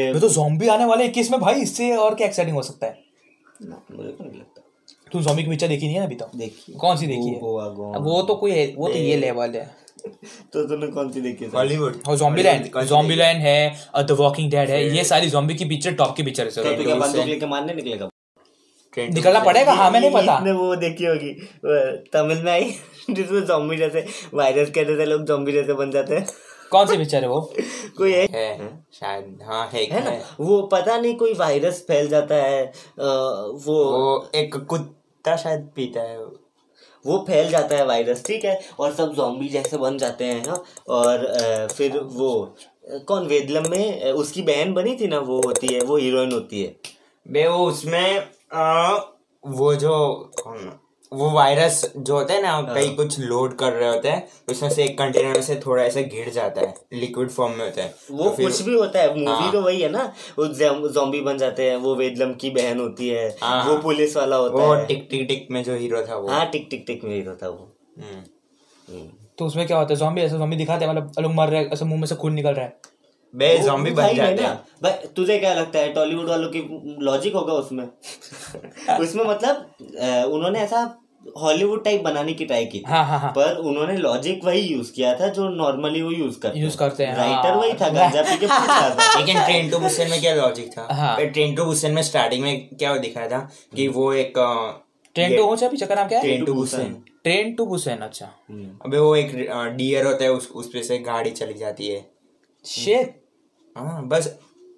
तो जॉम्बी आने वाले इक्कीस में भाई इससे और क्या एक्साइटिंग हो सकता है? मुझे को नहीं लगता। तू जॉम्बी की पिक्चर देखी नहीं है अभी तो देखिए कौन सी देखी है? गोवा अब वो तो कोई है वो तो ये लेवल है। तो तूने कौन सी देखी है? हॉलीवुड और जॉम्बी लैंड जॉम्बी लैंड है द वॉकिंग डेड है ये सारी जॉम्बी की पिक्चर टॉप की पिक्चर है तो सर तू मारने निकलेगा? निकलना पड़ेगा हाँ मैं नहीं पता। वो देखी होगी तमिल में आई जिसमें जॉम्बी जैसे वायरस कहते जैसे लोग जॉम्बी जैसे बन जाते हैं। कौन सी पिक्चर है वो? कोई है। है शायद हाँ है है ना? वो पता नहीं कोई वायरस फैल जाता है अ, वो वो एक कुत्ता शायद पीता है। वो फैल जाता है वायरस ठीक है? और सब जॉम्बी जैसे बन जाते हैं ना? और अ, फिर वो कौन वेदलम में उसकी बहन बनी थी ना वो होती है वो हीरोइन होती है। बे वो उसमें आ, वो जो कौन? वो वायरस जो होता है ना कहीं कुछ लोड कर रहे होते हैं उसमें से एक कंटेनर में से थोड़ा ऐसे गिर जाता है लिक्विड फॉर्म में होता है वो तो कुछ भी होता है मूवी हाँ। तो वही है ना वो जॉम्बी बन जाते हैं वो वेदलम की बहन होती है हाँ, वो हाँ। पुलिस वाला होता वो है टिक टिक टिक में जो हीरो था वो हाँ टिक टिक टिक में हीरो था वो हम्म। हम्म। तो उसमें क्या होता है जॉम्बी ऐसे जॉम्बी दिखाते हैं मतलब लोग मर रहे हैं ऐसे मुँह में से खून निकल रहा है बे जॉम्बी बन जाते हैं। भाई तुझे क्या लगता है टॉलीवुड वालों की लॉजिक होगा उसमें? उसमें मतलब उन्होंने ऐसा हॉलीवुड टाइप बनाने की ट्राई की। हाँ हाँ हाँ। पर उन्होंने लॉजिक वही यूज़ किया था जो नॉर्मली वो यूज़ करते यूज़ करते हैं राइटर हाँ। वही था गांजा पी के पूछ था। लेकिन ट्रेन टू बुसन में क्या लॉजिक था? हाँ। ट्रेन टू बुसन में स्टार्टिंग में क्या दिखाया था कि वो एक ट्रेन टू हो चाहे पिक्चर का नाम क्या है? Train to Busan train to Busan अच्छा। अबे वो एक डियर होता है उस उस पे से गाड़ी चली जाती है। शेट हाँ बस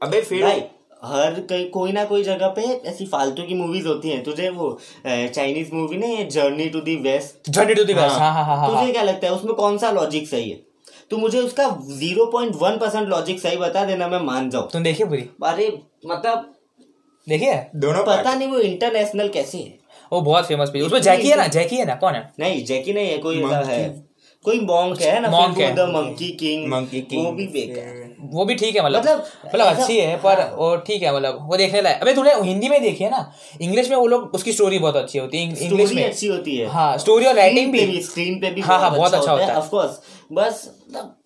अबे फिर भाई हर कहीं कोई ना कोई जगह पे ऐसी फालतू की मूवीज़ होती हैं। तुझे वो चाइनीज़ मूवी ना journey to the west journey to the west हाँ। हाँ हाँ हाँ तुझे क्या लगता है उसमें कौन सा लॉजिक सही है? तू मुझे उसका zero point one percent logic सही बता देना मैं मान जाऊँ। तुम देखिए पूरी? अरे मतलब देखिए दोनों पता नहीं वो इंटरनेशनल कैसे है। वो बहुत फ़ेमस पिक्चर उसमें जैकी है ना? जैकी है ना? कौन है? नहीं जैकी नहीं है कोई है। कोई मॉन्क है ना Monk है। The monkey king Monkey King। वो भी बेकार है। वो भी ठीक है मतलब मतलब- मतलब अच्छी है पर वो ठीक है मतलब वो देखने लायक। अबे तूने हिंदी में देखी है ना? इंग्लिश में वो लोग उसकी स्टोरी बहुत अच्छी होती है इंग्लिश में। अच्छी होती है। हाँ स्टोरी और राइटिंग भी। स्क्रीन पे भी हाँ, हाँ, बहुत अच्छा होता है। ऑफ़ कोर्स बस मतलब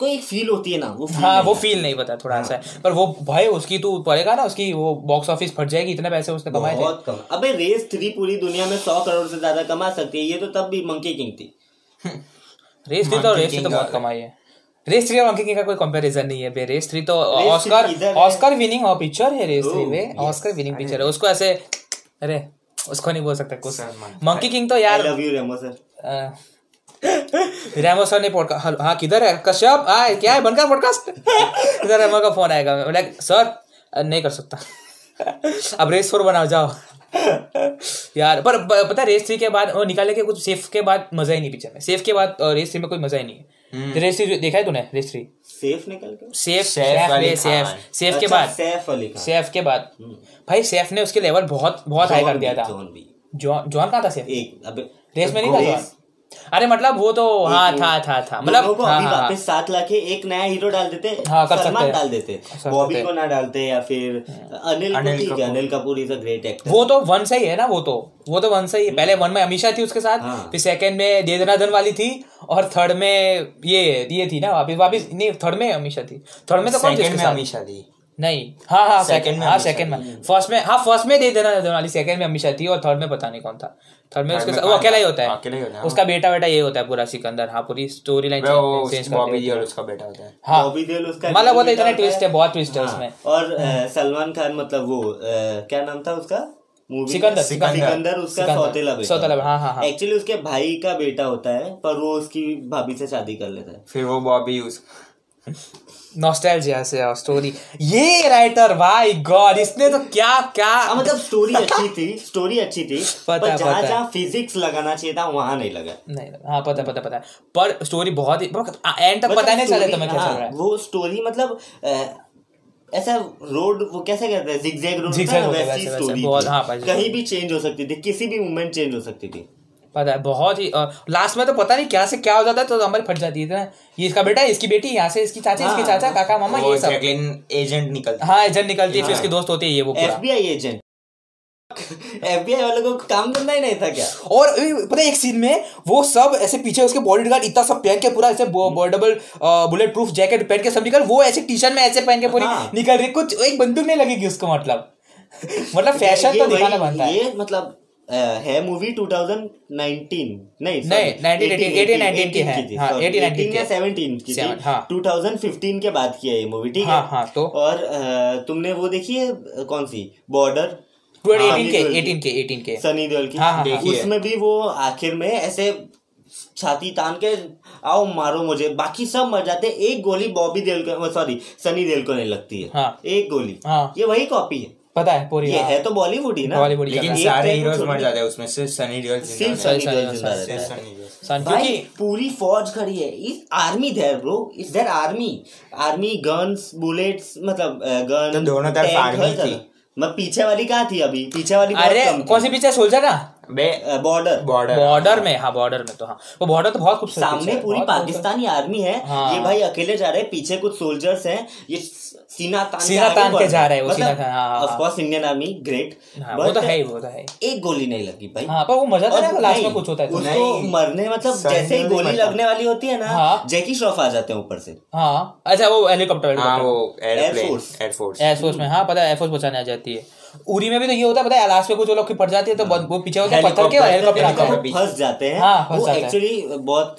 कोई फील होती है ना वो हाँ वो फील नहीं पता थोड़ा सा। पर वो भाई उसकी तू पड़ेगा ना उसकी वो बॉक्स ऑफ़िस फट जाएगी इतने पैसे उसने कमाए बहुत कम। अबे रेस थ्री पूरी दुनिया में सौ करोड़ से ज़्यादा कमा सकती है ये तो तब भी मंकी किंग थी। रेस थ्री तो रेस थ्री तो बहुत कमाई है। रेस थ्री और मंकी किंग का कोई कंपैरिजन नहीं है बे। रेस थ्री तो ऑस्कर। ऑस्कर विनिंग पिक्चर है। रेस थ्री Oh, में। ऑस्कर विनिंग पिक्चर है। उसको ऐसे अरे उसको नहीं बोल सकता कुछ। मंकी किंग तो यार love you Remo sir Remo sir ने पॉडकास्ट हाँ किधर है? कश्यप? आए क्या है? बनकर पॉडकास्ट इधर रेमो का फ़ोन आएगा। मैं लाइक सर नहीं कर सकता। अब रेस फोर बनाओ जाओ। यार पर पता है रेस थ्री के बाद वो निकाले के कुछ सेफ़ के बाद मज़ा ही नहीं पिक्चर में। सेफ़ के बाद रेस थ्री में कोई मज़ा ही नहीं है। रेस थ्री देखा है तूने? Race three. सेफ़ निकल के? सेफ़ सैफ सेफ़ अली सेफ़ के अच्छा, बाद। सेफ़ अली खान। सेफ़ के बाद। भाई सेफ़ ने उसके लेवल बहुत बहुत हाई कर दिया था। जॉन जॉन कहा था सेफ़? एक अबे रेस में नहीं था अरे मतलब वो तो हाँ था था था। दोनों मतलब हाँ अभी हाँ हाँ। वापस साथ लाके एक नया हीरो डाल देते हाँ, कर सकते डाल देते। बॉबी को ना डालते या फिर Anil Anil Kapoor. Anil Kapoor is a great actor वो तो वन से ही है ना वो तो। वो तो वन से ही पहले वन में अमीषा थी उसके साथ हाँ। फिर सेकंड में दे दनादन वाली थी और थर्ड में ये ये थी ना वापिस वापिस नहीं थर्ड में अमीषा थी। थर्ड में तो कौन थी में साथ? नहीं। हाँ हाँ सेकंड में हाँ सेकंड में। फ़र्स्ट में हाँ फ़र्स्ट में दे देना दे वाली सेकंड में अमीषा थी और थर्ड में पता नहीं कौन था। थर्ड में उसके वो अकेला ही होता है। अकेला ही होता है, उसका बेटा बेटा ये होता है पूरा सिकंदर। हाँ पूरी story line change Bobby Deol उसका बेटा होता है। हाँ। बॉबी देओल उसका मतलब वो तो इतना ट्विस्ट है। बहुत ट्विस्ट है। हाँ, उसमें। और सलमान खान मतलब वो क्या नाम था उसका? सिकंदर, सिकंदर। उसका सौतेला बेटा। सौतेला, हाँ, हाँ, हाँ। एक्चुअली उसके भाई का बेटा होता है पर वो उसकी भाभी से शादी कर लेता है। फिर वो बॉबी उस नॉस्टैल्जिया से और स्टोरी ये राइटर भाई गॉड इसने तो क्या क्या? हाँ मतलब स्टोरी अच्छी थी स्टोरी अच्छी थी पता पर जहाँ जहाँ फिजिक्स लगाना चाहिए था वहाँ नहीं लगा। नहीं हाँ पता पता पता पर स्टोरी बहुत ही एंड तक पता नहीं चले तुम्हें क्या चल हाँ, रहा है। वो स्टोरी मतलब ऐसा रोड वो कैसे कहते हैं? जिगजैग रोड वैसी स्टोरी। हाँ, कहीं भी चेंज हो सकती थी किसी भी मूवमेंट चेंज हो सकती थी। पता है बहुत ही लास्ट में तो पता नहीं क्या से क्या हो जाता है तो हमारी फट जाती है ये इसका बेटा इसकी बेटी यहाँ से इसकी चाची इसके हाँ, चाचा काका मामा ये सब। एजेंट निकलती हाँ। एजेंट निकलती है फिर इसकी दोस्त होती है ये वो एफबीआई एजेंट एफबीआई वालों को काम करना ही नहीं था क्या? और पता है एक सीन में वो सब ऐसे पीछे उसके बॉडी गार्ड इतना सब पहन के पूरा ऐसे डबल बुलेट प्रूफ जैकेट पहन के सब निकल वो ऐसे टी शर्ट में ऐसे पहन के पूरी हाँ। निकल रही कुछ एक बंदूक नहीं लगेगी उसको मतलब। मतलब फ़ैशन तो दिखाना बनता है। ये मतलब है मूवी 2019 नहीं नहीं, 1918 18 की है। हाँ, 18 19 या है। 17 की थी हाँ। 2015 के बाद की है ये मूवी ठीक हाँ, है हाँ, तो? और तुमने वो देखी है कौन सी बॉर्डर 18 के 18 के 18 के सनी देओल की हाँ, हाँ, हाँ। है। उसमें भी वो आखिर में ऐसे छाती तान के आओ मारो मुझे बाकी सब मर जाते हैं एक गोली बॉबी देओल को सॉरी सनी देओल को नहीं लगती है हाँ। एक गोली हाँ। ये वही कॉपी है पता है पूरी ये हाँ। है तो बॉलीवुड ही ना। बॉलीवुड लेकिन सारे हीरोज मर जाते हैं उसमें सिर्फ़ सनी देओल ज़िंदा सिर्फ़ है। सनी देओल ज़िंदा रहता है। सनी देओल। सन भाई क्योंकि पूरी फौज खड़ी है। इस army there bro is there army army guns bullets मतलब गन तो दोनों तरफ़ army थी। मैं पीछे वाली कहाँ थी अभी? पीछे वाली अरे कौन सी पीछे? सोल्जर ना? बॉर्डर बॉर्डर बॉर्डर में हाँ बॉर्डर में तो हाँ। वो बॉर्डर तो बहुत खूबसूरत सामने पूरी पाकिस्तानी आर्मी है। हाँ। ये भाई अकेले जा रहे हैं पीछे कुछ सोल्जर्स हैं। ये सीना तान सीना तान के जा रहे हैं, वो सीना तान- हाँ, हाँ, ऑफ़ हाँ। कोर्स इंडियन आर्मी ग्रेट हाँ, वो तो है ही वो तो है एक गोली नहीं लगी भाई। हाँ पर वो मज़ा था ना लास्ट में कुछ होता है तो। उसको मरने मतलब जैसे ही गोली लगने वाली होती है ना हाँ। जैकी श्रॉफ आ जाते हैं ऊपर से। हाँ अच्छा वो हेलीकॉप्टर हाँ वो Force। एयरफोर्स एयरफोर्स में हाँ पता है एयरफोर्स बचाने आ जाती है। उरी में भी तो ये होता है पता है लास्ट में कुछ लोग की पड़ जाती है तो बंद- वो पीछे होते हैं पत्थर के हेलीकॉप्टर आता है। फंस जाते हैं। हाँ, वो एक्चुअली बहुत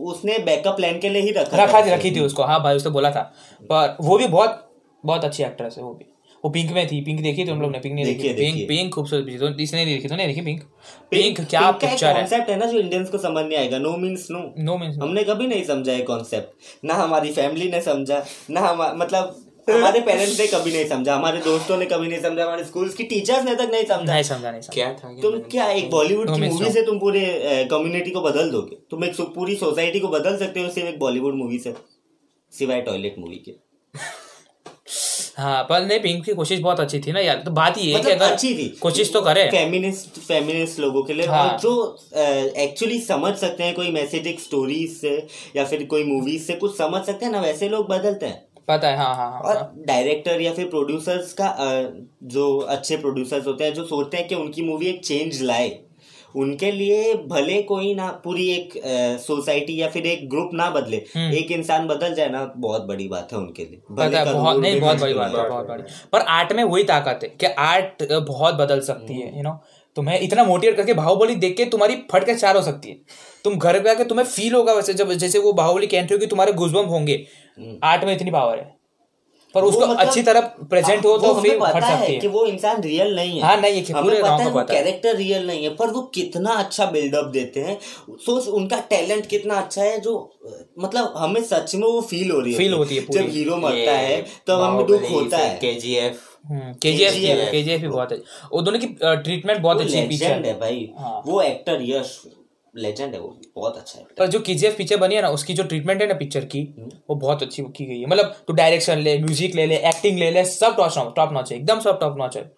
उसने बैकअप प्लान के लिए ही रखा रखा था रखी थी उसको। हाँ भाई उसने बोला था। पर वो भी बहुत बहुत अच्छी एक्ट्रेस है वो भी। वो पिंक में थी। पिंक देखी तुम लोग ने? पिंक नहीं देखी? पिंक पिंक खूबसूरत थी। तो इसने नहीं देखी तो नहीं देखी पिंक पिंक क्या पिक्चर है? कॉन्सेप्ट है ना जो इंडियंस को समझ नहीं आएगा। No means no no means हमने कभी नहीं समझा ये कॉन्सेप्ट ना हमारी फैमिली ने समझा ना हम मतलब हमारे पेरेंट्स ने कभी नहीं समझा हमारे दोस्तों ने कभी नहीं समझा हमारे स्कूल्स की टीचर्स ने तक नहीं समझा। नहीं समझा नहीं समझा। क्या था तुम क्या एक बॉलीवुड की मूवी से तुम पूरे कम्युनिटी को बदल दोगे? तुम एक पूरी सोसाइटी को बदल सकते हो सिर्फ़ एक बॉलीवुड मूवी से सिवाय टॉयलेट मूवी के। हाँ पर नहीं पिंक की कोशिश बहुत अच्छी थी ना यार। तो बात ये है कि मतलब अगर अच्छी थी। कोशिश तो करे। फेमिनिस्ट फेमिनिस्ट लोगों के लिए। हाँ। और जो एक्चुअली समझ सकते हैं कोई मैसेज एक स्टोरीज से या फिर कोई मूवीज़ से कुछ समझ सकते हैं ना वैसे लोग बदलते हैं। पता है हाँ हाँ हाँ और डायरेक्टर या फिर प्रोड्यूसर्स का जो अच्छे प्रोड्यूसर्स होते हैं जो सोचते हैं कि उनकी मूवी एक चेंज लाए उनके लिए भले कोई ना पूरी एक सोसाइटी या फिर एक ग्रुप ना बदले एक इंसान बदल जाए ना बहुत बड़ी बात है उनके लिए। भले है बहुत नहीं बहुत बड़ी बात है बहुत बड़ी। पर आर्ट में वही ताकत है कि आर्ट बहुत बदल सकती है यू नो तुम्हें इतना मोटिवेट करके बाहुबली देख के तुम्हारी फट के चार हो सकती है। तुम घर पे आके तुम्हें फील होगा वैसे जब जैसे वो बाहुबली की एंट्री होगी तुम्हारे गुजबम होंगे। आर्ट में इतनी पावर है। पर उसको मतलब- अच्छी तरह प्रेजेंट हो तो फिर पता फट है कि वो इंसान रियल नहीं है। हाँ, नहीं है पूरे पता है पता कैरेक्टर रियल नहीं है पर वो कितना अच्छा बिल्डअप देते हैं। सोच उनका टैलेंट कितना अच्छा है जो मतलब हमें सच में वो फील हो रही है। Feel होती है पूरी। जब हीरो मरता है तब हमें दुख होता है। के जी एफ़ के जी एफ़ के जी एफ़ भी बहुत है। वो दोनों की ट्रीटमेंट बहुत अच्छी है है भाई। हाँ। वो एक्टर यश। लेजेंड है वो बहुत अच्छा है। पर जो केजीएफ पिक्चर बनी है ना उसकी जो ट्रीटमेंट है ना पिक्चर की वो बहुत अच्छी की गई है। मतलब तू डायरेक्शन ले म्यूज़िक ले ले एक्टिंग ले ले सब टॉप टॉप नॉच है एकदम सब टॉप नॉच है।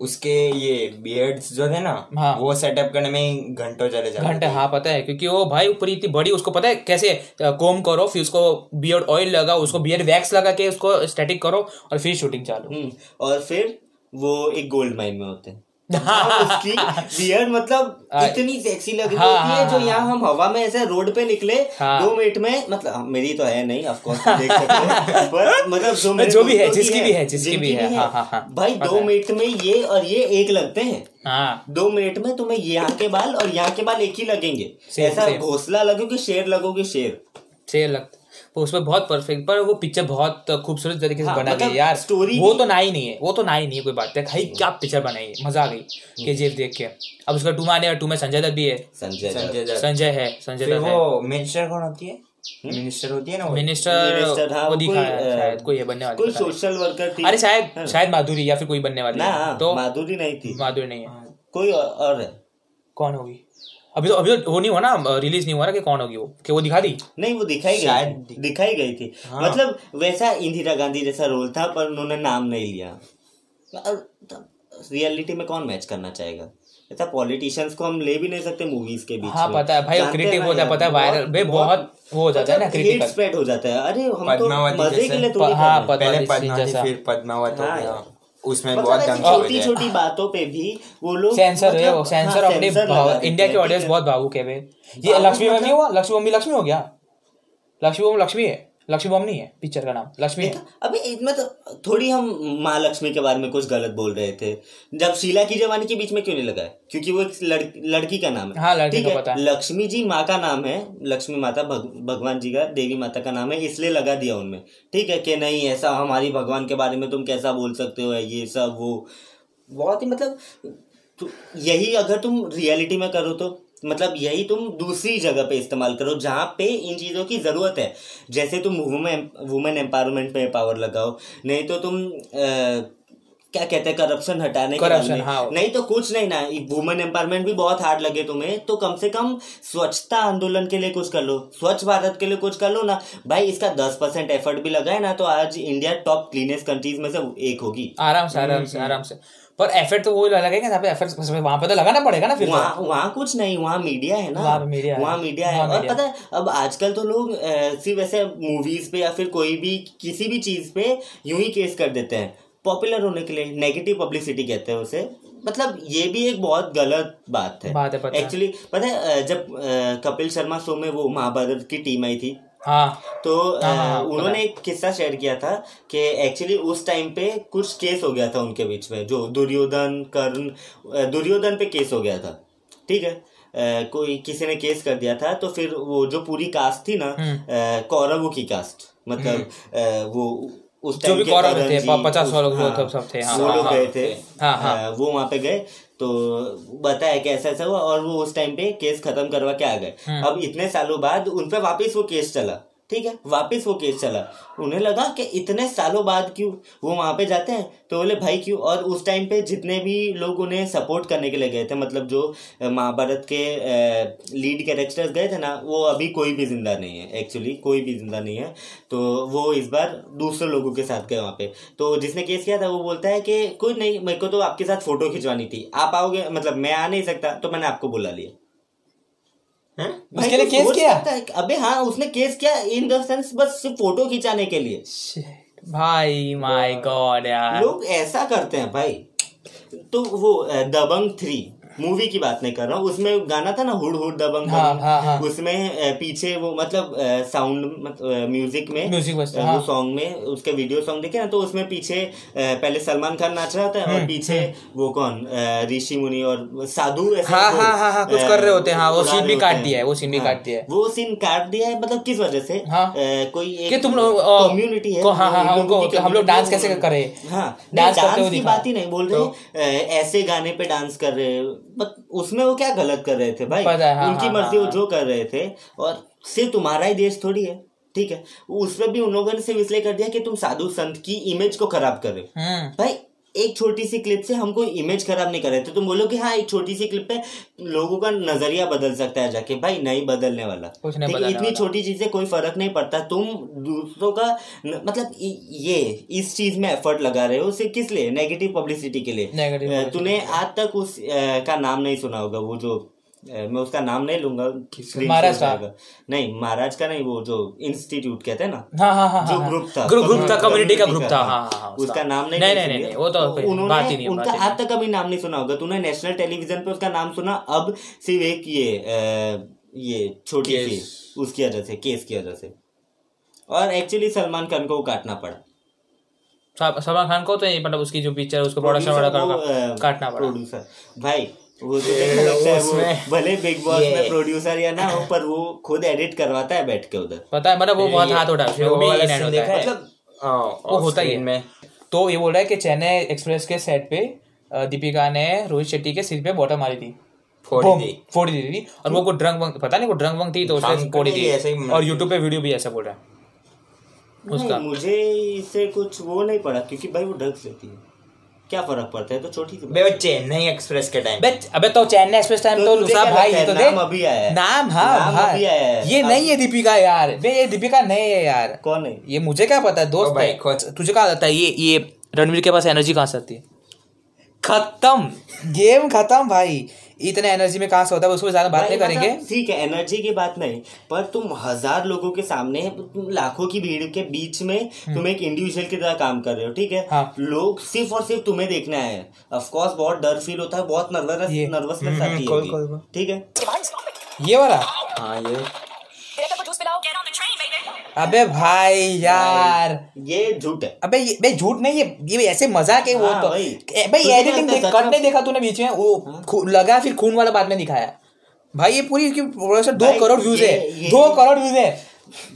उसके ये बियर्ड्स जो थे ना हाँ। वो सेटअप करने में घंटों चले जाते घंटे हाँ पता है क्योंकि वो भाई ऊपर इतनी बड़ी उसको पता है कैसे कोम करो फिर उसको बियर्ड ऑयल लगा उसको बियर्ड वैक्स लगा के उसको स्टैटिक करो और फिर शूटिंग चालू। हम्म, और फिर वो एक गोल्ड माइन में होते हैं। उसकी बियर्ड मतलब इतनी सेक्सी लग रही हाँ, होती है हाँ, जो हाँ, यहाँ हम हवा में ऐसे रोड पे निकले हाँ। दो मिनट में मतलब हाँ, मेरी तो है नहीं ऑफ़ कोर्स देख सकते हैं पर मतलब जो जो भी है, जिसकी भी है, जिसकी भी है, हाँ, हाँ, हाँ। भाई दो मिनट में ये और ये एक लगते हैं हाँ दो मिनट में तुम्हें यहाँ के बाल और यहाँ के बाल एक ही लगेंगे ऐसा. घोसला लगोगे शेर लगोगे शेर से लगता तो उसमें बहुत परफेक्ट पर वो पिक्चर बहुत खूबसूरत तरीके से हाँ, बना मतलब गई यार। story वो तो ना ही नहीं है वो तो ना ही नहीं है कोई बात। है भाई क्या पिक्चर बनाई है मज़ा आ गई। के जी देख के। अब उसका टू माने टू में संजय दत्त भी है। संजय संजय दत्त। दत्त संजय है संजय दत्त वो मिनिस्टर कौन होती है? मिनिस्टर होती है ना वो? मिनिस्टर हाँ, वो दिखा कोई, है शायद कोई है बनने वाली कोई सोशल वर्कर थी। अरे शायद शायद माधुरी या फिर कोई बनने वाली ना है तो माधुरी नहीं थी। माधुरी नहीं है। कोई और है? कौन होगी? अभी तो अभी तो वो नहीं हुआ ना रिलीज़ नहीं हुआ ना कि कौन होगी वो? कि वो दिखा दी? नहीं वो दिखाई गई शायद दिखाई गई थी। हाँ। मतलब वैसा इंदिरा गांधी जैसा रोल था पर उन्होंने नाम नहीं लिया। रियलिटी में कौन मैच करना चाहेगा? ऐसा पॉलिटिशियंस को हम ले भी नहीं सकते मूवीज़ के बीच हाँ पता है भाई क्रिटिक होता है पता है वायरल भाई बहुत वो हो जाता है ना मतलब hate क्रिटिकल spread हो जाता है। अरे हम तो मज़े के लिए थोड़ी हाँ, पहले पद्मावती फिर पद्मावत हो हाँ गया। उसमें मतलब बहुत दंग छोटी छोटी बातों पे भी वो लोग सेंसर है वो मतलब- सेंसर हाँ, अपनी इंडिया के ऑडियंस बहुत भावुक है भाई। ये लक्ष्मी बम नहीं मतलब- हुआ? लक्ष्मी बम भी लक्ष्मी हो गया? लक्ष्मी बम लक्ष्मी है? लक्ष्मी बम नहीं है? पिक्चर का नाम। लक्ष्मी है। अभी इसमें तो थोड़ी हम माँ लक्ष्मी के बारे में कुछ गलत बोल रहे थे। जब शीला की जवानी के बीच में क्यों नहीं लगा है क्योंकि वो एक लड़, लड़की का नाम है। हाँ, लड़की ठीक है? पता है। लक्ष्मी जी माँ का नाम है। लक्ष्मी माता भग, भगवान जी का देवी माता का नाम है इसलिए लगा दिया उनमें। ठीक है कि नहीं ऐसा हमारी भगवान के बारे में तुम कैसा बोल सकते हो ये सब वो। बहुत ही मतलब तो यही अगर तुम रियलिटी में करो तो मतलब यही तुम दूसरी जगह पे इस्तेमाल करो जहाँ पे इन चीज़ों की ज़रूरत है। जैसे तुम वुमेन वुमेन एम्पावरमेंट पे पावर लगाओ नहीं तो तुम अ, क्या कहते हैं करप्शन हटाने के Corruption, बारे में हाँ। नहीं तो कुछ नहीं ना वुमेन एम्पावरमेंट भी बहुत हार्ड लगे तुम्हें तो कम से कम स्वच्छता आंदोलन के लिए कुछ कर लो स्वच्छ भारत के लिए कुछ कर लो ना। भाई इसका दस परसेंट एफर्ट भी लगाए ना तो आज इंडिया टॉप क्लीनेस्ट कंट्रीज़ में से एक होगी। आराम से आराम से आराम से। पर एफर्ट तो वो लगेगा जहाँ पे एफर्ट वहाँ पे तो लगाना पड़ेगा ना फिर तो। वहाँ वहाँ कुछ नहीं वहाँ मीडिया है ना। वहाँ मीडिया वहाँ मीडिया है। और पता है अब आजकल तो लोग सिर्फ़ ऐसे मूवीज़ पे या फिर कोई भी किसी भी चीज़ पे यूँ ही केस कर देते हैं। पॉपुलर होने के लिए नेगेटिव पब्लिसिटी कहते हैं उसे। मतलब ये भी एक बहुत गलत बात है। बात है, एक्चुअली पता है जब कपिल शर्मा शो में वो महाभारत की टीम आई थी हाँ। तो हाँ, हाँ, उन्होंने एक किस्सा शेयर किया था कि एक्चुअली उस टाइम पे कुछ केस हो गया था उनके बीच में जो दुर्योधन कर्ण दुर्योधन पे केस हो गया था। ठीक है? कोई किसी ने केस कर दिया था तो फिर वो जो पूरी कास्ट थी ना हम्म। कौरवों की कास्ट मतलब अ, वो उस जो टाइम भी के कौरव थे, पचास सौ लोग हाँ, सब थे, हाँ, वो हाँ, लोग हाँ, गए थे। हाँ, हाँ। वो वहाँ पे गए तो बताया कि ऐसा ऐसा हुआ और वो उस टाइम पे केस खत्म करवा के आ गए हम्म। अब इतने सालों बाद उन पे वापस वो केस चला ठीक है, वापस वो केस चला। उन्हें लगा कि इतने सालों बाद क्यों? वो वहाँ पे जाते हैं तो बोले, भाई क्यों? और उस टाइम पे जितने भी लोग उन्हें सपोर्ट करने के लिए गए थे मतलब जो महाभारत के लीड कैरेक्टर्स गए थे ना, वो अभी कोई भी ज़िंदा नहीं है एक्चुअली कोई भी ज़िंदा नहीं है। तो वो इस बार दूसरे लोगों के साथ गए वहाँ पे। तो जिसने केस किया था, वो बोलता है कि, कोई नहीं, मेरे को तो आपके साथ फ़ोटो खिंचवानी थी। आप आओगे मतलब मैं आ नहीं सकता तो मैंने आपको बुला लिया। हैं? उसके लिए केस किया? अबे हाँ उसने केस किया इन द सेंस बस सिर्फ़ फ़ोटो खिंचाने के लिए। भाई माय गॉड यार। लोग ऐसा करते हैं भाई। तो वो दबंग थ्री मूवी की बात नहीं कर रहा हूँ। उसमें गाना था ना हुड हुड दबंग हाँ, हाँ, हाँ। उसमें पीछे वो मतलब साउंड मतलब म्यूज़िक में बजता, हाँ। वो सॉन्ग में उसके वीडियो सॉन्ग देखे ना तो उसमें पीछे पहले सलमान खान नाच रहा था हम्म, और पीछे वो कौन ऋषि मुनि और साधु हाँ हाँ हाँ हाँ कुछ कर रहे होते हैं वो सीन भी काट दिया है वो सीन भी काट दिया है। वो सीन काट दिया है मतलब किस वजह से। कोई एक तुम लोग कम्युनिटी है कि हम लोग डांस कैसे करें? हाँ डांस की बात ही नहीं बोल रहे तो? ऐसे गाने पे डांस कर रहे उसमें वो क्या गलत कर रहे थे भाई? पता है, हाँ, उनकी हाँ, मर्ज़ी हाँ, वो जो कर रहे थे और सिर्फ़ तुम्हारा ही देश थोड़ी है ठीक है? उसमें भी उन लोगों ने सिर्फ़ इसलिए कर दिया कि तुम साधु संत की इमेज को खराब कर रहे हो। हम्म। भाई एक छोटी सी क्लिप से हमको इमेज खराब नहीं कर रहे। थे तुम बोलो कि हाँ एक छोटी सी क्लिप पे लोगों का नज़रिया बदल सकता है जाके। भाई नहीं बदलने वाला। कुछ नहीं बदलने इतनी छोटी चीज़ से कोई फ़र्क नहीं पड़ता। तुम दूसरों का न, मतलब ये इस चीज़ में एफर्ट लगा रहे हो उसे किस लिए? नेगेटिव पब्लिसिटी के लिए। तुमने तूने आज तक उस आ, का नाम नहीं सुना होगा वो जो मैं उसका नाम नहीं लूँगा महाराज का? नहीं महाराज का नहीं वो जो इंस्टीट्यूट कहते हैं ना? हाँ हाँ हाँ जो हाँ, ग्रुप था ग्रुप ग्रुप था कम्युनिटी का ग्रुप था। हाँ। हाँ हाँ हाँ उसका नाम नहीं नहीं नहीं नहीं वो तो उन्होंने ही नहीं उनका आज तक कभी नाम नहीं सुना होगा। तूने नेशनल टेलीविज़न पे उसका नाम सुना? अब सिर्फ़ एक ये ये छोटी सी उसकी वजह से केस की वजह से। और एक्चुअली सलमान खान को काटना पड़ा। सलमान खान को तो मतलब उसकी जो पिक्चर उसको प्रोडक्शन का- काटना पड़ा। प्रोड्यूसर भाई वो तो देखने लगता है वो भले बिग बॉस ये- में प्रोड्यूसर या ना हो पर वो खुद एडिट करवाता है बैठ के उधर। पता है मतलब वो बहुत हाथ उठा वो भी होता देखा है? मतलब हाँ, वो होता ही है। में। तो ये बोल रहा है कि चेन्नई एक्सप्रेस के सेट पे दीपिका ने रोहित शेट्टी के सिर पे बॉटम मारी थी। फोड़ी थी फोड़ी दी थी। और वो को ड्रंक वंक पता नहीं वो ड्रंक वंक थी तो उसने फोड़ी थी और यूट्यूब पे वीडियो भी ऐसा बोल रहा है। उसका। मुझे इससे कुछ वो नहीं पड़ा क्योंकि भाई वो ड्रग्स लेती है। क्या फ़र्क पड़ता है? तो छोटी सी बात बे वो चेन्नई एक्सप्रेस के टाइम। अबे तो चेन्नई एक्सप्रेस टाइम तो तो लूसा भाई ये तो देख। नाम अभी आया है। नाम हाँ नाम भाई अभी आया है। ये नहीं है दीपिका यार। बे ये दीपिका नहीं है यार। कौन है? ये मुझे क्या पता है दोस्त भाई, तुझे कहा जाता है ये ये रणवीर के पास एनर्जी कहाँ से आती है? खत्म। गेम खत्म भाई। इतने एनर्जी में कहाँ से होता है उसको ज़्यादा बात नहीं करेंगे। मतलब ठीक है एनर्जी की बात नहीं पर तुम हज़ार लोगों के सामने लाखों की भीड़ के बीच में तुम एक इंडिविजुअल की तरह काम कर रहे हो ठीक है? हम्म। हाँ। लोग सिर्फ़ और सिर्फ़ तुम्हें देखना है। ऑफकोर्स बहुत डर फील होता है बहुत नर्वस नर्वस नर्वसनेस आती है कोई- कोई। ठीक है? ये वाला? हाँ ये। अबे भाई यार। ये झूठ है। अबे ये बे झूठ नहीं ये ये ऐसे मज़ाक है वो हाँ, तो। भाई एडिटिंग है देख कट नहीं देखा तूने बीच में वो लगा फिर खून वाला बाद में दिखाया। भाई ये पूरी इसकी दो करोड़ व्यूज़ है दो करोड़ व्यूज़ है।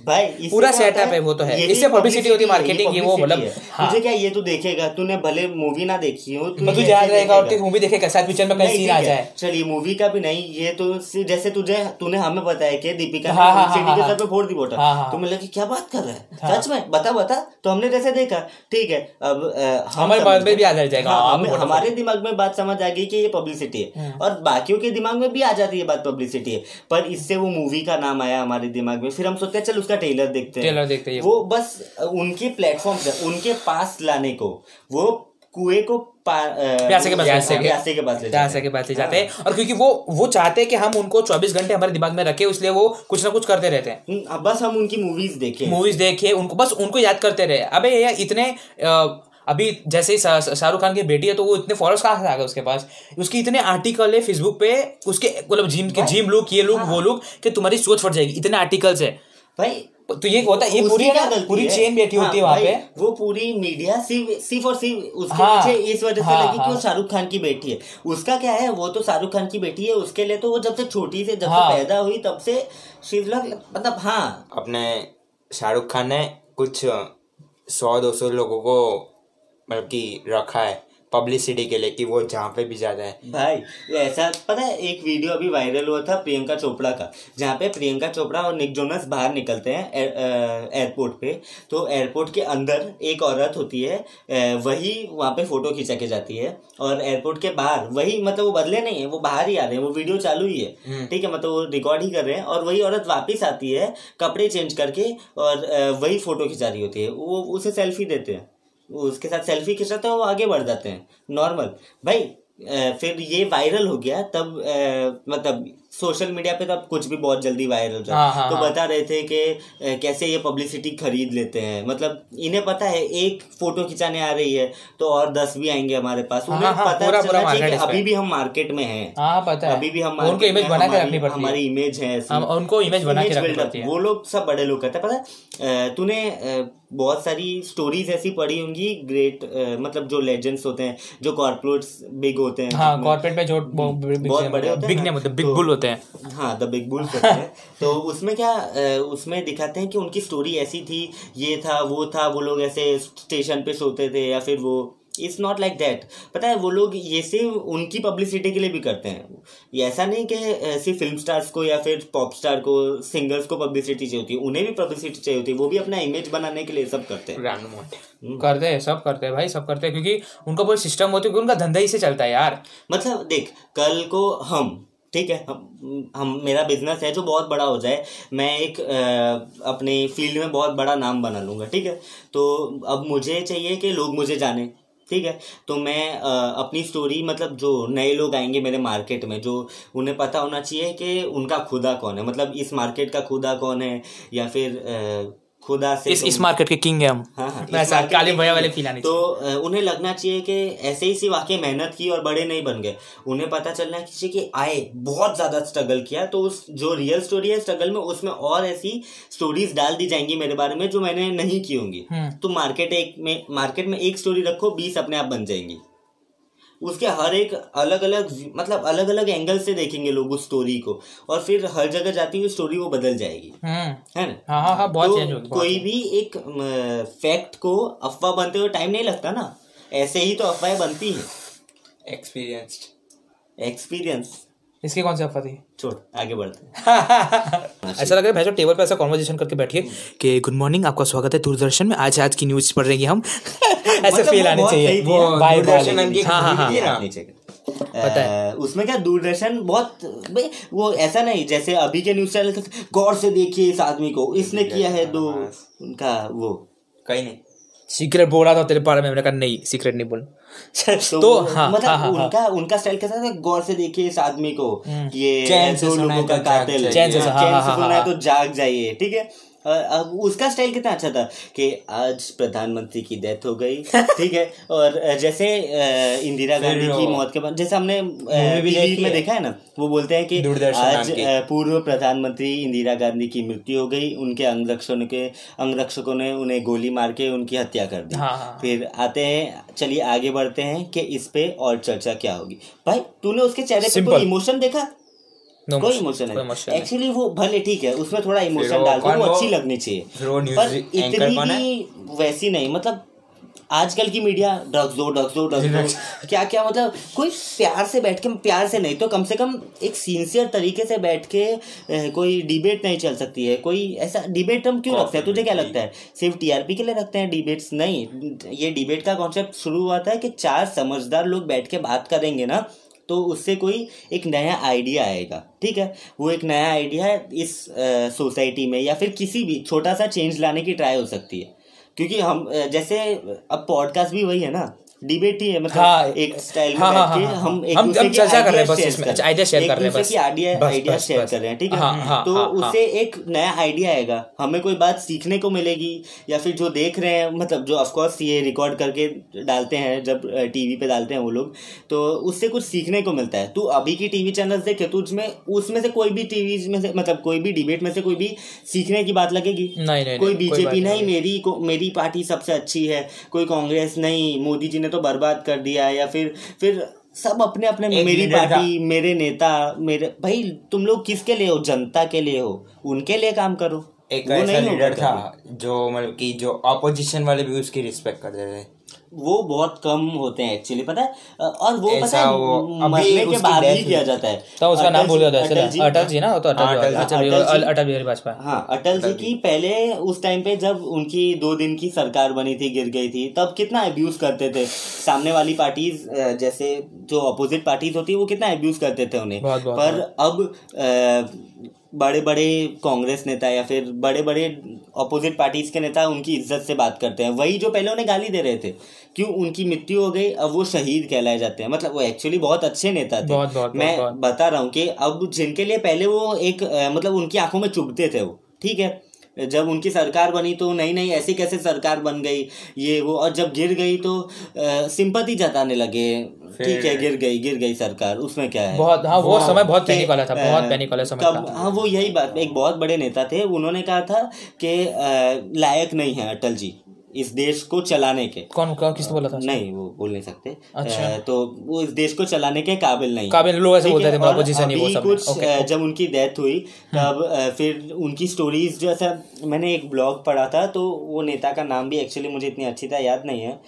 भाई पूरा होता है, वो तो है। इससे publicity होती marketing, ये वो मतलब, है। तुझे क्या ये तो देखेगा तूने भले मूवी ना देखी हो तो तू ये याद रहेगा और देखेगा। मूवी देखेगा शायद पिक्चर में कहीं सीन आ जाए चलिए मूवी का भी नहीं ये तो जैसे तुझे तूने हमें बताया कि दीपिका हाँ, ने हाँ, के हाँ। सर पे फोड़ दी बोतल। तो मैं लगी क्या बात कर रहा है। सच में बता बता तो हमने जैसे देखा ठीक है अब हमारे दिमाग में भी आ जाएगा, हमारे दिमाग में बात समझ आ गई कि ये पब्लिसिटी है हम्म। और बाकियों के दिमाग में भी आ जाती है बात पब्लिसिटी है पर इससे वो मूवी का नाम आया हमारे दिमाग में फिर हम सोचते हैं चल उसका ट्रेलर देखते हैं। ट्रेलर देखते हैं, वो बस उनके प्लेटफॉर्म उनके पास लाने को वो कुएँ को प्यासे के पास प्यासे जाते प्यासे के पास ले प्यासे जाते हैं। के पास ले जाते हैं। और क्योंकि वो वो चाहते हैं कि हम उनको 24 घंटे हमारे दिमाग में रखे इसलिए वो कुछ ना कुछ करते रहते हैं। अब बस हम उनकी मूवीज़ देखें। मूवीज़ देखे उनको बस उनको याद करते रहे। अबे ये इतने अभी जैसे ही शाहरुख खान की बेटी है तो वो इतने फॉलोअर्स कहाँ से आ गए उसके पास? उसकी इतने आर्टिकल है फेसबुक पे उसके मतलब जिम के जिम लुक ये लुक वो लुक कि तुम्हारी सोच फट जाएगी। इतने आर्टिकल्स है। भाई तो ये होता है ये पूरी है ना? पूरी चेन बैठी हाँ, होती है वहाँ पे। वो पूरी मीडिया सिर्फ़ सिर्फ़ और सिर्फ़ उसके हाँ, पीछे इस वजह से हाँ, लगी कि वो हाँ। शाहरुख खान की बेटी है। उसका क्या है वो तो शाहरुख खान की बेटी है उसके लिए तो वो जब से छोटी से जब हाँ। से पैदा हुई तब से शिवलक मतलब हाँ। अपने शाहरुख खान ने कुछ सौ दो सौ लोगों को मतलब कि रखा है। पब्लिसिटी के लिए कि वो जहाँ पे भी जाता है। भाई ऐसा पता है एक वीडियो अभी वायरल हुआ था प्रियंका चोपड़ा का जहाँ पे प्रियंका चोपड़ा और निक जोनस बाहर निकलते हैं एयरपोर्ट पे। तो एयरपोर्ट के अंदर एक औरत होती है वही वहाँ पे फ़ोटो खींचा के जाती है और एयरपोर्ट के बाहर वही मतलब वो बदले नहीं है वो बाहर ही आ रहे हैं वो वीडियो चालू ही है। ठीक है मतलब वो रिकॉर्ड ही कर रहे हैं और वही औरत वापिस आती है कपड़े चेंज करके और वही फ़ोटो खिंचा रही होती है वो उसे सेल्फी देते हैं। उसके साथ सेल्फी खींचा हैं वो आगे बढ़ जाते हैं। नॉर्मल भाई फिर ये वायरल हो गया, तब मतलब सोशल मीडिया पे तो अब कुछ भी बहुत जल्दी वायरल हो हाँ, जाता हाँ, तो हाँ। बता रहे थे कि कैसे ये पब्लिसिटी खरीद लेते हैं। मतलब इन्हें पता है एक फ़ोटो खिंचाने आ रही है तो और दस भी आएँगे हमारे पास। हाँ, उन्हें हाँ, पता पूरा- पूरा चाहिए। अभी भी हम मार्केट में हैं। हाँ पता है। अभी भी हम उनको इमेज बना के हमारी- रखनी पड़ती है। हमारी इमेज है उनको इमेज बना के रखनी पड़ती है। वो लोग सब बड़े लोग करते हैं। पता है तूने बहुत सारी स्टोरीज ऐसी पढ़ी होंगी ग्रेट मतलब जो लेजेंड्स होते हैं जो कॉर्पोरेट्स बिग होते हैं हाँ कॉर्पोरेट में जो बहुत बड़े होते हैं बिग नेम होते हैं बिग बुल होते हैं। हाँ द बिग बुल्स होते हैं। तो उसमें क्या उसमें दिखाते हैं कि उनकी स्टोरी ऐसी थी ये था वो था वो लोग ऐसे स्टेशन पे सोते थे या फिर वो इट्स नॉट लाइक दैट पता है वो लोग ये सिर्फ़ उनकी पब्लिसिटी के लिए भी करते हैं। ये ऐसा नहीं कि सिर्फ़ फ़िल्म स्टार्स को या फिर पॉप स्टार को सिंगर्स को पब्लिसिटी चाहिए होती है। उन्हें भी पब्लिसिटी चाहिए होती है। वो भी अपना इमेज बनाने के लिए सब करते हैं। करते हैं सब करते हैं भाई सब करते हैं। क्योंकि उनका पूरा सिस्टम होता है उनका धंधा ही से चलता है यार। मतलब देख कल को हम ठीक है हम हम मेरा बिज़नेस है जो बहुत बड़ा हो जाए मैं एक अ, अपने फ़ील्ड में बहुत बड़ा नाम बना लूँगा ठीक है? तो अब मुझे चाहिए कि लोग मुझे जाने ठीक है? तो मैं अ, अपनी स्टोरी मतलब जो नए लोग आएँगे मेरे मार्केट में जो उन्हें पता होना चाहिए कि उनका खुदा कौन है मतलब इस मार्केट का खुदा कौन है या फिर अ, खुदा से इस इस मार्केट के किंग है हम। हाँ हाँ काली भैया वाले फील आनी तो उन्हें लगना चाहिए कि ऐसे ही सी वाकई मेहनत की और बड़े नहीं बन गए। उन्हें पता चलना चाहिए कि आए बहुत ज़्यादा स्ट्रगल किया तो उस जो रियल स्टोरी है स्ट्रगल में उसमें और ऐसी स्टोरीज डाल दी जाएँगी मेरे बारे में जो मैंने नहीं की होंगी। हम्म। तो मार्केट एक में मार्केट में एक स्टोरी रखो बीस अपने आप बन जाएँगी। उसके हर एक अलग अलग मतलब अलग अलग एंगल से देखेंगे लोग उस स्टोरी को। और फिर हर जगह जाती हुई स्टोरी वो बदल जाएगी। हम्म। है ना? हाँ हाँ हाँ बहुत तो चेंज होगी बहुत कोई भी एक फैक्ट को अफवाह बनते हुए टाइम नहीं लगता ना। ऐसे ही तो अफवाहें बनती है। एक्सपीरियंस्ड एक्सपीरियंस इसकी कौन सी अफवाह थी छोड़ आगे बढ़ते ऐसा लग रहा है भैया टेबल पे ऐसा कॉन्वर्जेशन करके बैठिए कि गुड मॉर्निंग आपका स्वागत है दूरदर्शन में। आज आज की न्यूज़ पढ़ रहे हम। ऐसे मतलब फील वो आनी चाहिए। दूरदर्शन हाँ हाँ हाँ। पता अ, उसमें क्या दूरदर्शन बहुत वो ऐसा नहीं जैसे अभी के न्यूज़ चैनल गौर से देखिए इस आदमी को। इसने किया है दो उनका वो। कहीं नहीं। सीक्रेट बोला था तेरे बारे में मैंने कहा नहीं सीक्रेट नहीं बोल तो, तो हाँ मतलब हाँ हाँ हाँ। उनका उनका स्टाइल कैसा था? गौर से देखिए इस आदमी को ये चैन से लोगों का तो जाग कातिल चैन से हाँ, सुना है हाँ। तो जाग जाइए ठीक है? अब उसका स्टाइल कितना अच्छा था कि आज प्रधानमंत्री की डेथ हो गई ठीक है? और जैसे इंदिरा गांधी की मौत के बाद जैसे हमने भी में देखा है ना? वो बोलते हैं कि आज पूर्व प्रधानमंत्री इंदिरा गांधी की मृत्यु हो गई उनके अंगरक्षकों के अंगरक्षकों ने उन्हें गोली मार के उनकी हत्या कर दी। हाँ, हाँ। फिर आते हैं चलिए आगे बढ़ते हैं कि इस पे और चर्चा क्या होगी। भाई तूने उसके चेहरे पे कोई इमोशन देखा? No कोई इमोशन नहीं। एक्चुअली वो भले ठीक है उसमें थोड़ा इमोशन डालते कौन वो अच्छी लगनी चाहिए। पर इतनी भी वैसी नहीं मतलब आजकल की मीडिया ड्रग्स दो ड्रग्स दो ड्रग्स दो क्या क्या मतलब कोई प्यार से बैठ के प्यार से नहीं तो कम से कम एक सिंसियर तरीके से बैठ के कोई डिबेट नहीं चल सकती है। कोई ऐसा डिबेट हम क्यों रखते हैं? तुझे क्या लगता है? सिर्फ़ टीआरपी के लिए रखते हैं डिबेट्स नहीं। ये डिबेट का कॉन्सेप्ट शुरू हुआ था कि चार समझदार लोग बैठ के बात करेंगे ना तो उससे कोई एक नया आइडिया आएगा, ठीक है? वो एक नया आइडिया इस सोसाइटी में या फिर किसी भी, छोटा सा चेंज लाने की ट्राई हो सकती है। क्योंकि हम जैसे, अब पॉडकास्ट भी वही है ना डिबेट ही है मतलब हाँ, एक स्टाइल में हाँ, हाँ, हाँ, हाँ, हम एक हम- दूसरे हम के चर्चा कर रहे हैं बस इसमें, कर- idea share कर रहे हैं बस। की आइडिया आइडिया शेयर कर रहे हैं ठीक है? हाँ, हाँ, तो हाँ, हाँ। उससे एक नया आइडिया आएगा। हमें कोई बात सीखने को मिलेगी या फिर जो देख रहे हैं मतलब जो ऑफकोर्स ये रिकॉर्ड करके डालते हैं जब टीवी पे डालते हैं वो लोग तो उससे कुछ सीखने को मिलता है। तू अभी की टीवी चैनल्स देखे तो उसमें उसमें से कोई भी टीवी में से मतलब कोई भी डिबेट में से कोई भी सीखने की बात लगेगी? नहीं, नहीं, कोई बीजेपी नहीं नहीं मेरी मेरी पार्टी सबसे अच्छी है कोई कांग्रेस नहीं मोदी जी ने तो बर्बाद कर दिया या फिर फिर सब अपने अपने मेरी पार्टी मेरे नेता मेरे भाई तुम लोग किसके लिए हो? जनता के लिए हो। उनके लिए काम करो। एक ऐसा लीडर था जो मतलब कि जो अपोजिशन वाले भी उसकी रिस्पेक्ट करते थे। वो बहुत कम होते हैं एक्चुअली पता है? और वो पता है मरने के बाद ही किया जाता है। तो उसका नाम भूल गया अटल जी- अटल जी ना तो अटल हाँ, अटल बिहारी- अटल वाजपेयी हाँ अटल जी की पहले उस टाइम पे जब उनकी दो दिन की सरकार बनी थी गिर गई थी तब कितना अब्यूज करते थे? सामने वाली पार्टीज़ जैसे जो अपोजिट पार्टीज़ होती है वो कितना अब्यूज करते थे उन्हें? पर अब बड़े बड़े कांग्रेस नेता या फिर बड़े बड़े अपोजिट पार्टीज़ के नेता उनकी इज़्ज़त से बात करते हैं। वही जो पहले उन्हें गाली दे रहे थे क्यों उनकी मृत्यु हो गई अब वो शहीद कहलाए जाते हैं। मतलब वो एक्चुअली बहुत अच्छे नेता थे। बहुत, बहुत, मैं बहुत, बहुत। बता रहा हूँ कि अब जिनके लिए पहले वो एक मतलब उनकी आँखों में चुभते थे वो ठीक है? जब उनकी सरकार बनी तो नहीं नहीं ऐसी कैसे सरकार बन गई ये वो और जब गिर गई तो सिंपति जताने लगे ठीक है गिर गई गिर गई सरकार उसमें क्या है? बहुत हाँ वो समय बहुत पैनिक वाला था बहुत पैनिक वाला समय कब था। हाँ वो यही बात एक बहुत बड़े नेता थे उन्होंने कहा था कि लायक नहीं है अटल जी। इस देश को चलाने के। कौन कौन किसने बोला था? नहीं वो बोल नहीं सकते। अच्छा। आ, तो वो इस देश को चलाने के काबिल नहीं। काबिल लोग ऐसे बोलते थे, मतलब और opposition ही वो सब कुछ ओके, जब उनकी डेथ हुई तब फिर उनकी स्टोरीज जो ऐसा मैंने एक ब्लॉग पढ़ा था तो वो नेता का नाम भी एक्चुअली मुझे इतनी अच्छी तरह याद नहीं है।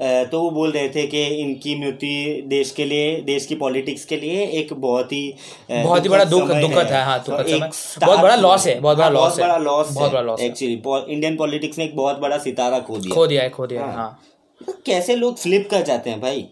तो वो बोल रहे थे कि इनकी मृत्यु देश के लिए देश की पॉलिटिक्स के लिए एक बहुत ही बहुत ही बड़ा दुख दुखद है। हाँ दुखद एक समय। बहुत बड़ा लॉस है बहुत बड़ा हाँ, लॉस है बहुत बड़ा लॉस बहुत बड़ा लॉस है। एक्चुअली इंडियन पॉलिटिक्स ने एक बहुत बड़ा सितारा खो दिया। खो दिया है खो दिया है हाँ। तो कैसे लोग स्लिप कर जाते हैं भाई?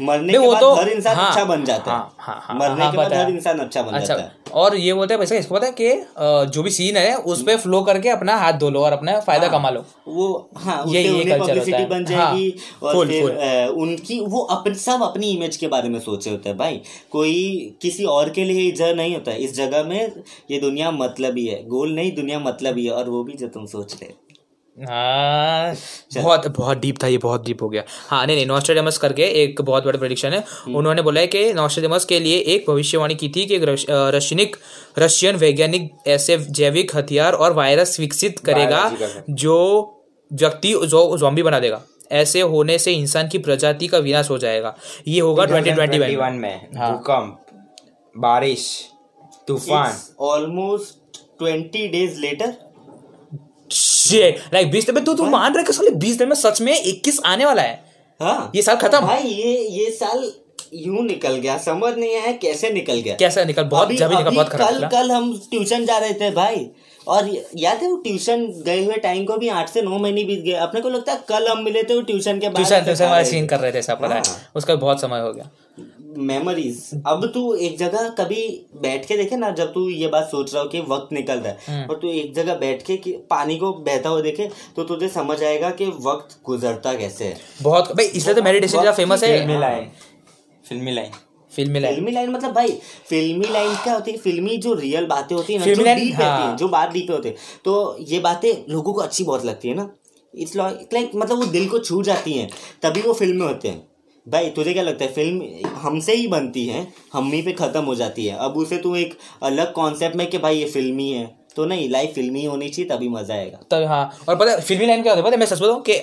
मरने के वो बाद तो- हर इंसान हाँ, अच्छा बन जाता है। हाँ, हाँ, हाँ, मरने हाँ, के बाद हर इंसान अच्छा बन अच्छा जाता है। और ये बोलते हैं इसको पता है कि जो भी सीन है उस पे फ्लो करके अपना हाथ धो लो और अपना फ़ायदा हाँ, कमा लो। वो हाँ ये- ये उन्हें होता है। बन जाएगी हाँ, और full, फिर। अ, उनकी वो अपन सब अपनी इमेज के बारे में सोचे होते हैं भाई। कोई किसी और के लिए इज़्ज़त नहीं होता। इस जगह में ये दुनिया मतलब ही है। गोल नहीं दुनिया मतलब ही है और वो भी जो तुम सोच रहे हो। हाँ। बहुत बहुत डीप था ये बहुत डीप हो गया। हाँ नहीं नहीं नॉस्ट्रेडमस करके एक बहुत बड़ा प्रेडिक्शन है। हम्म। उन्होंने बोला है कि नॉस्ट्रेडमस के लिए एक भविष्यवाणी की थी कि एक रशियनिक रशियन वैज्ञानिक ऐसे जैविक हथियार और वायरस विकसित करेगा जो व्यक्ति जो जॉम्बी बना देगा। ऐसे होने से इंसान की प्रजाति का विनाश हो जाएगा। ये होगा ट्वेंटी ट्वेंटी 2021 में। हाँ। भूकंप बारिश तूफ़ान। Almost twenty days later like बीस दिन में तू तू मान रहे कि साले बीस दिन में सच में इक्कीस आने वाला है? हाँ। ये साल खत्म। भाई ये ये साल यूँ निकल गया। समझ नहीं आया कैसे निकल गया। कैसा निकल? बहुत अभी- निकल बहुत खराब कल कल हम ट्यूशन जा रहे थे भाई। और याद है वो ट्यूशन गए हुए टाइम को भी आठ से नौ महीने बीत गए। अपने को लगता है कल हम मिले थे वो ट्यूशन के बाद ट्यूशन ट्यूशन सीन कर रहे थे सब पता है। हाँ। उसका बहुत समय हो गया। मेमोरीज अब तू एक जगह कभी बैठ के देखे ना जब तू ये बात सोच रहा हो कि वक्त निकल रहा हम्म। है और तू एक जगह बैठ के कि पानी को बहता हुआ देखे तो तुझे समझ आएगा कि वक्त गुजरता कैसे है। बहुत भाई इसलिए तो मेडिटेशन ज़्यादा फ़ेमस फिल्मी है। लाइन फिल्मी लाइन। फिल्मी लाइन। फिल्मी लाइन मतलब भाई फिल्मी लाइन क्या होती है? फिल्मी जो रियल बातें होती है ना जो डीप हाँ। है जो बात डीप होते हैं तो ये बातें लोगों को अच्छी बहुत लगती है ना। इट्स लाइक मतलब वो दिल को छू जाती हैं तभी वो फ़िल्म में होते हैं। भाई तुझे क्या लगता है फ़िल्म हमसे ही बनती है? हम ही पे खत्म हो जाती है। अब उसे तू एक अलग कॉन्सेप्ट में कि भाई ये फिल्मी है तो नहीं लाइफ फिल्मी होनी चाहिए तभी मज़ा आएगा। तब हाँ। और पता फिल्मी लाइन क्या होता है? पता मैं सच बताऊँ कि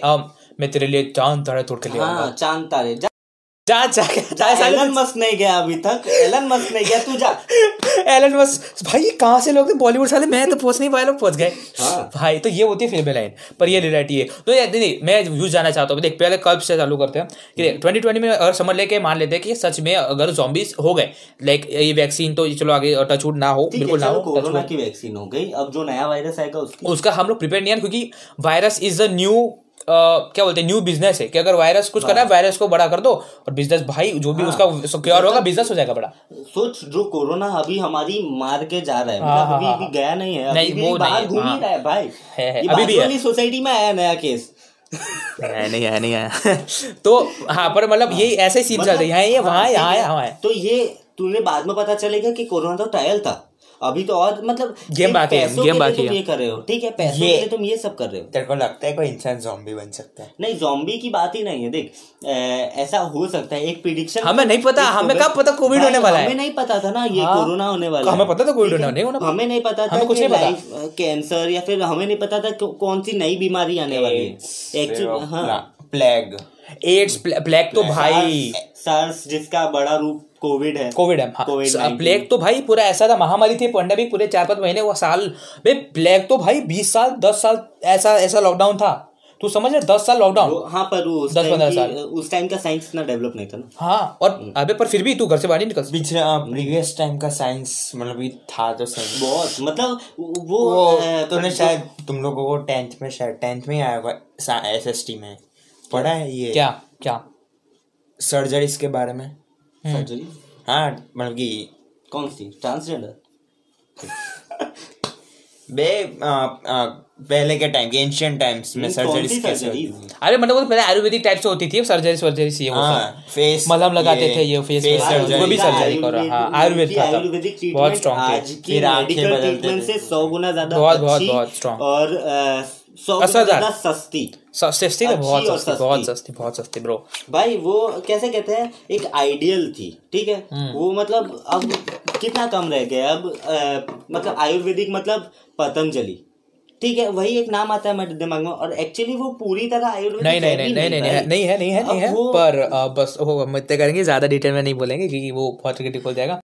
मैं तेरे लिए चाँद तारे तोड़ के लिए हाँ चाँद तारे। जा जा एलन मस्क नहीं गया अभी तक। एलन मस्क नहीं गया तू जा। एलन मस्क भाई ये कहाँ से लोग थे? बॉलीवुड साले मैं तो पहुँच नहीं पाया लोग पहुँच गए। हाँ। भाई तो ये होती है फ़िल्म लाइन पर ये रियलिटी है। तो ये नहीं मैं यूज़ जाना चाहता हूँ देख पहले कब से चालू करते हैं? कि ट्वेंटी ट्वेंटी में अगर समझ लेके मान लेते हैं कि सच में अगर जॉम्बीज हो गए लाइक ये वैक्सीन तो चलो आगे टचवुड ना हो बिल्कुल ना हो कोरोना की वैक्सीन हो गई अब जो नया वायरस आएगा उसका। हम लोग प्रिपेयर नहीं है क्योंकि वायरस इज़ अ न्यू क्या बोलते हैं न्यू बिज़नेस है। कि अगर वायरस कुछ कर रहा है। वायरस को बड़ा कर दो और बिज़नेस भाई जो भी उसका सिक्योर होगा बिज़नेस हो जाएगा बड़ा। सोच जो कोरोना अभी हमारी मार के जा रहा है हाँ, मतलब अभी हाँ, अभी हाँ। गया नहीं है अभी नहीं, भी बाहर घूम ही हाँ। रहा है भाई। है, है, अभी भी है। सोसाइटी में आया नया केस नहीं नहीं आया नहीं आया तो हाँ पर मतलब ये ऐसे ही सीन चल रहे हैं। यहाँ ये वहाँ है, यहाँ है। तो ये तूने बाद में पता चलेगा कि कोरोना तो ट्रायल था। अभी तो और मतलब गेम बाकी है, गेम बाकी है। ये कर रहे हो ठीक है पैसों के लिए तुम ये सब कर रहे हो तेरे को लगता है कोई इंसान जॉम्बी बन सकता है नहीं जॉम्बी की बात ही नहीं है देख ऐसा हो सकता है एक प्रिडिक्शन हमें नहीं पता, हमें कब पता COVID होने वाला है? हमें नहीं पता था ना ये हाँ। कोरोना होने वाला हमें पता था कोविड है? होने होना हमें नहीं पता था कुछ नहीं पता। कैंसर या फिर हमें नहीं पता था कौन सी नई बीमारी आने वाली है एक्चुअली हाँ प्लेग एड्स प्लेग तो भाई सार्स जिसका बड़ा रूप कोविड है। कोविड है हाँ। प्लेग तो भाई पूरा ऐसा था महामारी थी पेंडेमिक पूरे चार पाँच महीने वो साल भाई प्लेग तो भाई बीस साल दस साल ऐसा ऐसा लॉकडाउन था। तू समझ रहे दस साल लॉकडाउन हाँ पर उस दस पंद्रह साल। उस टाइम का साइंस इतना डेवलप नहीं था ना। हाँ और अबे पर फिर भी तू घर से बाहर नहीं निकल पिछले प्रीवियस टाइम का साइंस मतलब ये था तो सही बहुत मतलब वो वो अ, तूने शायद तुम लोगों को टेंथ में शायद टेंथ में ही आया होगा एस एस टी में। पढ़ा है ये? क्या क्या? सर्जरीज के बारे में। सर्जरी? हाँ मतलब कि कौन सी? ट्रांसजेंडर? बे आ, आ, पहले के टाइम के एंशियंट टाइम्स में सर्जरीज अरे मतलब वो तो पहले आयुर्वेदिक टाइप से होती थी सर्जरी सर्जरी से। हाँ फेस मलहम लगाते थे ये फेस वो भी सर्जरी कर। हाँ आयुर्वेद था आयुर्वेदिक बहुत ट्रीटमेंट स्ट्रॉन्ग आज थे की फिर आँखें मेडिकल बदलते ट्रीटमेंट थे। से सौ गुना ज़्यादा बहुत, बहुत, बहुत। और अ, सस्ती। सस्ती तो बहुत सस्ती बहुत सस्ती। बहुत सस्ती ब्रो भाई वो कैसे कहते हैं? एक आइडियल थी ठीक है? हम्म। वो मतलब अब कितना कम रह गया? अब मतलब आयुर्वेदिक मतलब पतंजलि ठीक है वही एक नाम आता है मेरे दिमाग में और एक्चुअली वो पूरी तरह आयुर्वेदिक नहीं नहीं है नहीं नहीं नहीं नहीं नहीं है नहीं है नहीं है पर बस वो हम इतने करेंगे ज़्यादा डिटेल में नहीं बोलेंगे क्योंकि वो बहुत क्रिटिकल हो जाएगा।